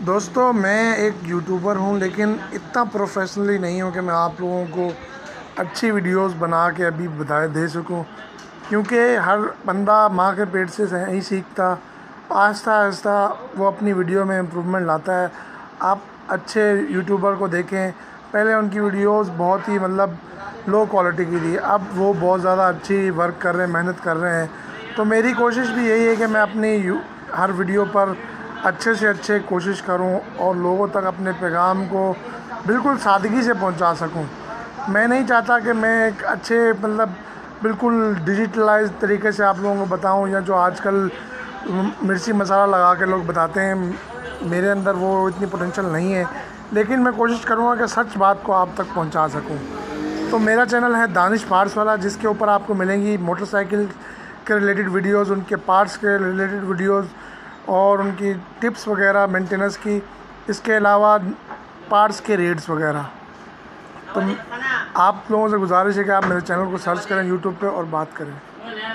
دوستو، میں ایک یوٹیوبر ہوں، لیکن اتنا پروفیشنلی نہیں ہوں کہ میں آپ لوگوں کو اچھی ویڈیوز بنا کے ابھی بتا دے سکوں۔ کیونکہ ہر بندہ ماں کے پیٹ سے نہیں سیکھتا، آہستہ آہستہ وہ اپنی ویڈیو میں امپرومنٹ لاتا ہے۔ آپ اچھے یوٹیوبر کو دیکھیں، پہلے ان کی ویڈیوز بہت ہی مطلب لو کوالٹی کی تھی، اب وہ بہت زیادہ اچھی ورک کر رہے ہیں محنت کر رہے ہیں۔ تو میری کوشش بھی یہی ہے کہ میں اپنی ہر ویڈیو پر اچھے سے اچھے کوشش کروں اور لوگوں تک اپنے پیغام کو بالکل سادگی سے پہنچا سکوں۔ میں نہیں چاہتا کہ میں ایک اچھے مطلب بالکل ڈیجیٹلائز طریقے سے آپ لوگوں کو بتاؤں یا جو آج کل مرچی مسالہ لگا کے لوگ بتاتے ہیں، میرے اندر وہ اتنی پوٹینشیل نہیں ہے۔ لیکن میں کوشش کروں گا کہ سچ بات کو آپ تک پہنچا سکوں۔ تو میرا چینل ہے دانش پارٹس والا، جس کے اوپر آپ کو ملیں گی موٹر سائیکل کے ریلیٹڈ ویڈیوز ان کے پارٹس کے ریلیٹڈ ویڈیوز اور ان کی ٹپس وغیرہ مینٹیننس کی، اس کے علاوہ پارٹس کے ریٹس وغیرہ۔ تو آپ لوگوں سے گزارش ہے کہ آپ میرے چینل کو سرچ کریں، یوٹیوب پہ اور بات کریں۔